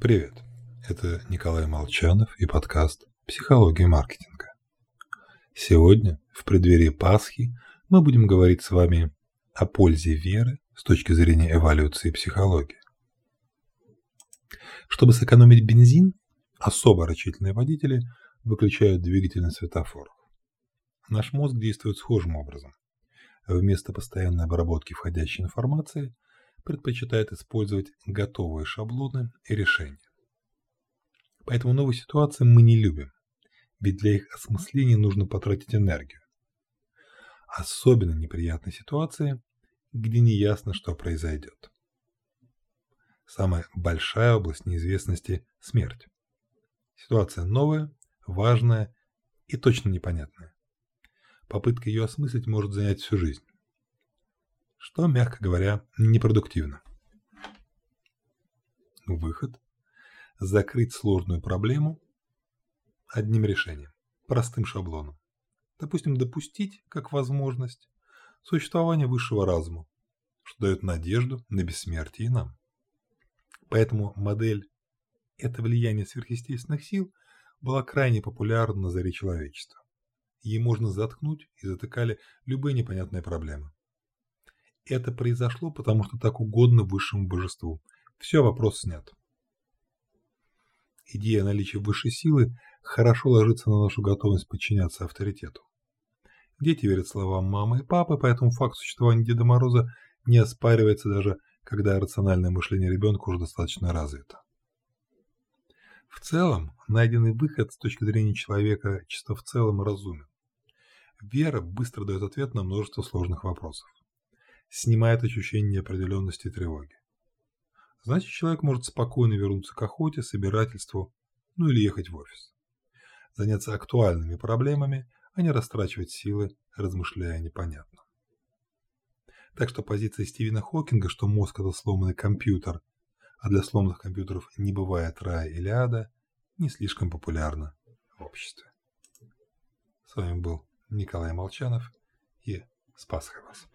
Привет, это Николай Молчанов и подкаст «Психология маркетинга». Сегодня, в преддверии Пасхи, мы будем говорить с вами о пользе веры с точки зрения эволюции психологии. Чтобы сэкономить бензин, особо рачительные водители выключают двигатель на светофорах. Наш мозг действует схожим образом. Вместо постоянной обработки входящей информации предпочитает использовать готовые шаблоны и решения. Поэтому новые ситуации мы не любим, ведь для их осмысления нужно потратить энергию. Особенно неприятные ситуации, где не ясно, что произойдет. Самая большая область неизвестности – смерть. Ситуация новая, важная и точно непонятная. Попытка ее осмыслить может занять всю жизнь. Что, мягко говоря, непродуктивно. Выход – закрыть сложную проблему одним решением, простым шаблоном. Допустим, допустить, как возможность, существование высшего разума, что дает надежду на бессмертие нам. Поэтому модель «это влияние сверхъестественных сил» была крайне популярна на заре человечества. Ей можно заткнуть и затыкали любые непонятные проблемы. Это произошло, потому что так угодно высшему божеству. Все, вопрос снят. Идея наличия высшей силы хорошо ложится на нашу готовность подчиняться авторитету. Дети верят словам мамы и папы, поэтому факт существования Деда Мороза не оспаривается даже, когда рациональное мышление ребенка уже достаточно развито. В целом, найденный выход с точки зрения человека чисто в целом разумен. Вера быстро дает ответ на множество сложных вопросов. Снимает ощущение неопределенности и тревоги. Значит, человек может спокойно вернуться к охоте, собирательству, ну или ехать в офис. Заняться актуальными проблемами, а не растрачивать силы, размышляя непонятно. Так что позиция Стивена Хокинга, что мозг – это сломанный компьютер, а для сломанных компьютеров не бывает рая или ада, не слишком популярна в обществе. С вами был Николай Молчанов и с Пасхой вас!